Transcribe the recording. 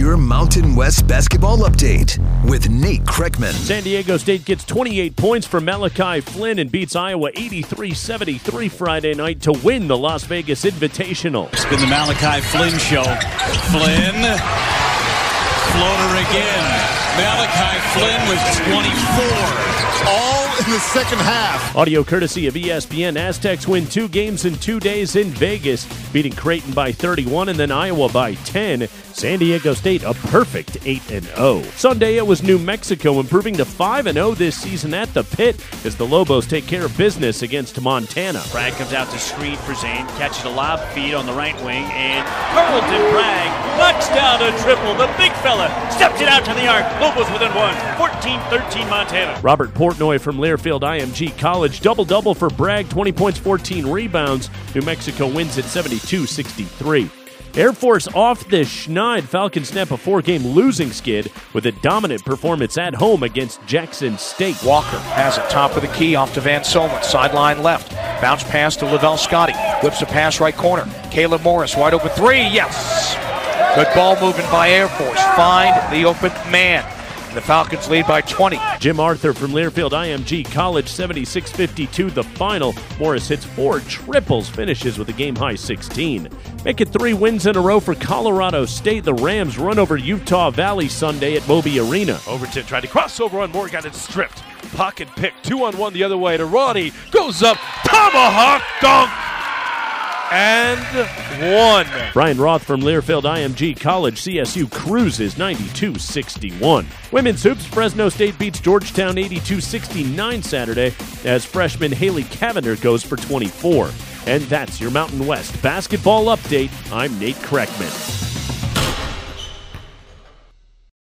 your Mountain West basketball update with Nate Kreckman. San Diego State gets 28 points from Malachi Flynn and beats Iowa 83 73 Friday night to win the Las Vegas Invitational. It's been the Malachi Flynn show. Flynn, floater again. Malachi Flynn with 24. All in the second half. Audio courtesy of ESPN. Aztecs win two games in two days in Vegas, beating Creighton by 31 and then Iowa by 10. San Diego State a perfect 8 0. Sunday it was New Mexico improving to 5 0 this season at the pit as the Lobos take care of business against Montana. Bragg comes out to screen for Zane, catches a lob feed on the right wing, and Carlton Bragg knocks down a triple. The big fella steps it out to the arc. Lobos within one. 14 13 Montana. Robert Portnoy from Learfield IMG College. Double double for Bragg, 20 points, 14 rebounds. New Mexico wins at 72 63. Air Force off the schneid. Falcons snap a four game losing skid with a dominant performance at home against Jackson State. Walker has it top of the key off to Van Solon. Sideline left. Bounce pass to Lavelle Scottie. Whips a pass right corner. Caleb Morris wide open three. Yes. Good ball movement by Air Force. Find the open man. The Falcons lead by 20. Jim Arthur from Learfield IMG College, 76 52, the final. Morris hits four triples, finishes with a game high 16. Make it three wins in a row for Colorado State. The Rams run over Utah Valley Sunday at Moby Arena. Overton tried to cross over on Moore, got it stripped. Pocket pick, two on one the other way to Ronnie. Goes up, tomahawk dunk and one. Brian Roth from Learfield IMG College, CSU cruises 92 61. Women's hoops, Fresno State beats Georgetown 82 69 Saturday as freshman Haley Cavinder goes for 24. And that's your Mountain West basketball update. I'm Nate Kreckman.